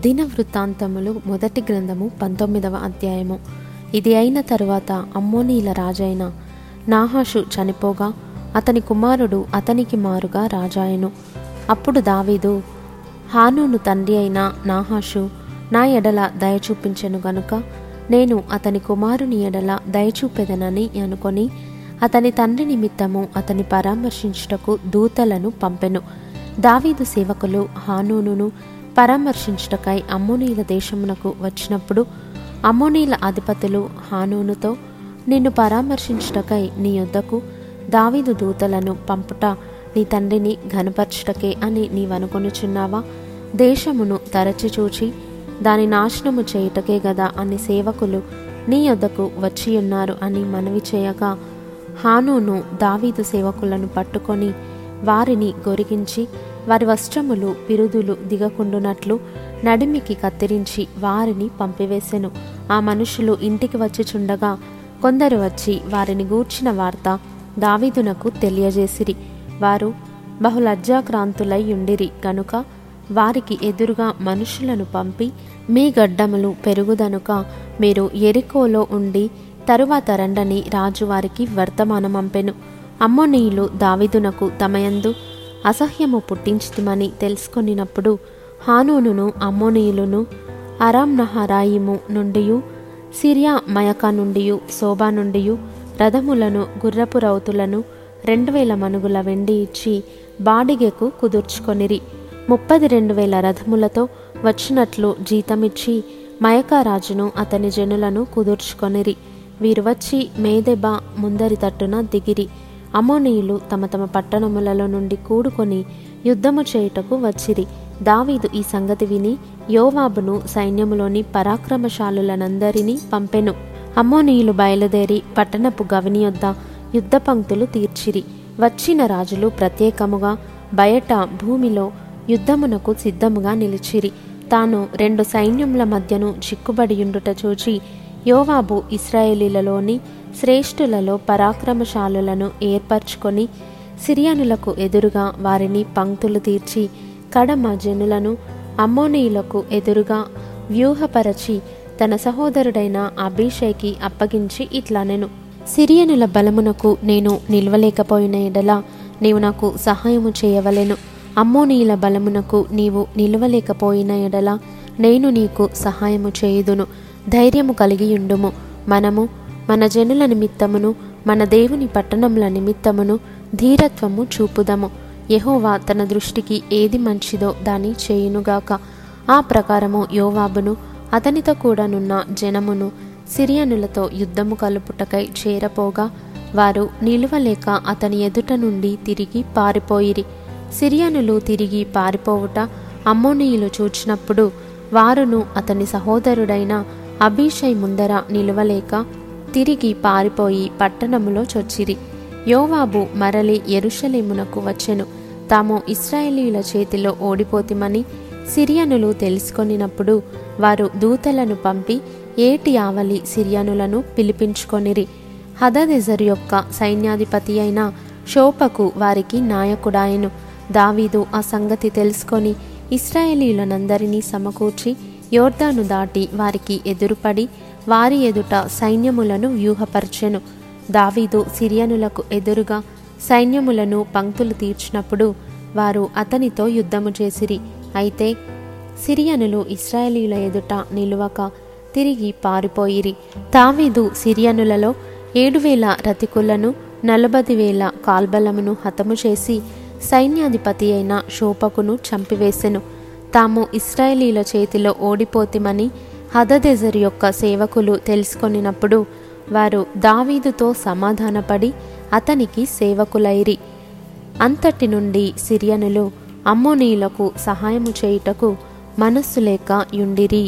దిన వృత్తాంతములు మొదటి గ్రంథము పంతొమ్మిదవ అధ్యాయము. ఇది అయిన తరువాత అమ్మోనీల రాజైన నాహాషు చనిపోగా అతని కుమారుడు అతనికి మారుగా రాజాయను. అప్పుడు దావీదు హానూను తండ్రి అయిన నాహాషు నా ఎడల దయ చూపించెను గనుక నేను అతని కుమారుని ఎడల దయ చూపెదనని అనుకొని అతని తండ్రి నిమిత్తము అతని పరామర్శించుటకు దూతలను పంపెను. దావీదు సేవకులు హానూనును పరామర్శించుటకై అమ్మోనీల దేశమునకు వచ్చినప్పుడు అమ్మోనీల అధిపతులు హానూనుతో నిన్ను పరామర్శించుటకై నీ యొద్దకు దావీదు దూతలను పంపుట నీ తండ్రిని ఘనపరచుటకే అని నీవనుకొనుచున్నావా? దేశమును తరచి చూచి దాని నాశనము చేయుటకే గదా అని సేవకులు నీ యొద్దకు వచ్చియున్నారు అని మనవి చేయగా హానూను దావీదు సేవకులను పట్టుకొని వారిని గొరిగించి వారి వస్త్రములు పిరుదులు దిగకుండునట్లు నడిమికి కత్తిరించి వారిని పంపివేశెను ఆ మనుషులు ఇంటికి వచ్చిచుండగా కొందరు వచ్చి వారిని గూర్చిన వార్త దావీదునకు తెలియజేసిరి. వారు బహులజ్జాక్రాంతులై ఉండిరి. గనుక వారికి ఎదురుగా మనుషులను పంపి మీ గడ్డములు పెరుగుదనుక మీరు ఎరికోలో ఉండి తరువాత రండని రాజు వారికి వర్తమానమంపెను. అమ్మోనీయులు దావిదునకు తమయందు అసహ్యము పుట్టించుతమని తెలుసుకొనినప్పుడు హానూనును అమ్మోనీయులను అరామ్ నహరాయిము నుండి సిరియా మయకా నుండి శోభా నుండి రథములను గుర్రపు రౌతులను రెండు వేల మనుగుల వెండి ఇచ్చి బాడిగెకు కుదుర్చుకొనిరి. ముప్పది రెండు వేల రథములతో వచ్చినట్లు జీతమిచ్చి మయకారాజును అతని జనులను కుదుర్చుకొనిరి. వీరు వచ్చి మేదెబ ముందరి తట్టున దిగిరి. అమోనీయులు తమ తమ పట్టణములలో నుండి కూడుకొని యుద్ధము చేయుటకు వచ్చిరి. దావీదు ఈ సంగతి విని యోవాబును సైన్యములోని పరాక్రమశాలులనందరినీ పంపెను. అమ్మోనీయులు బయలుదేరి పట్టణపు గవిని యొద్ద యుద్ధ పంక్తులు తీర్చిరి. వచ్చిన రాజులు ప్రత్యేకముగా బయట భూమిలో యుద్ధమునకు సిద్ధముగా నిలిచిరి. తాను రెండు సైన్యముల మధ్యను చిక్కుబడియుండుట చూచి యోవాబు ఇస్రాయేలీలలోని శ్రేష్ఠులలో పరాక్రమశాలులను ఏర్పరచుకొని సిరియనులకు ఎదురుగా వారిని పంక్తులు తీర్చి కడమ జనులను అమ్మోనీయులకు ఎదురుగా వ్యూహపరచి తన సహోదరుడైన అభిషేకి అప్పగించి ఇట్లానెను. సిరియనుల బలమునకు నేను నిల్వలేకపోయిన ఎడల నీవు నాకు సహాయము చేయవలెను. అమ్మోనీయుల బలమునకు నీవు నిలవలేకపోయిన ఎడల నేను నీకు సహాయము చేయుదును. ధైర్యము కలిగియుండుము మనము మన జనుల నిమిత్తమును మన దేవుని పట్టణముల నిమిత్తమును ధీరత్వము చూపుదము. యహోవా తన దృష్టికి ఏది మంచిదో దాని చేయునుగాక. ఆ ప్రకారము యోవాబును అతనితో కూడానున్న జనమును సిరియనులతో యుద్ధము కలుపుటకై చేరపోగా వారు నిలువలేక అతని ఎదుట నుండి తిరిగి పారిపోయిరి. సిరియనులు తిరిగి పారిపోవుట అమ్మోనీయులు చూచినప్పుడు వారును అతని సహోదరుడైన అభిషయ్ ముందర నిలువలేక తిరిగి పారిపోయి పట్టణములో చొచ్చిరి. యోవాబు మరలి ఎరుషలేమునకు వచ్చెను. తాము ఇస్రాయేలీల చేతిలో ఓడిపోతిమని సిరియనులు తెలుసుకొనినప్పుడు వారు దూతలను పంపి ఏటి ఆవలి సిరియనులను పిలిపించుకొనిరి. హదదెజర్ యొక్క సైన్యాధిపతి అయిన షోపకు వారికి నాయకుడాయను. దావీదు ఆ సంగతి తెలుసుకొని ఇస్రాయేలీలనందరినీ సమకూర్చి యోర్దాను దాటి వారికి ఎదురుపడి వారి ఎదుట సైన్యములను వ్యూహపరచెను. దావీదు సిరియనులకు ఎదురుగా సైన్యములను పంక్తులు తీర్చినప్పుడు వారు అతనితో యుద్ధము చేసిరి. అయితే సిరియనులు ఇస్రాయేలీల ఎదుట నిలువక తిరిగి పారిపోయిరి. తావీదు సిరియనులలో ఏడు వేల రతికులను నలభై వేల కాల్బలమును హతము చేసి సైన్యాధిపతి అయిన శోపకును చంపివేసెను. తాము ఇస్రాయేలీల చేతిలో ఓడిపోతిమని హదదెజర్ యొక్క సేవకులు తెలుసుకొనినప్పుడు వారు దావీదుతో సమాధానపడి అతనికి సేవకులైరి. అంతటి నుండి సిరియనులు అమ్మోనీయులకు సహాయము చేయుటకు మనస్సు లేక యుండిరి.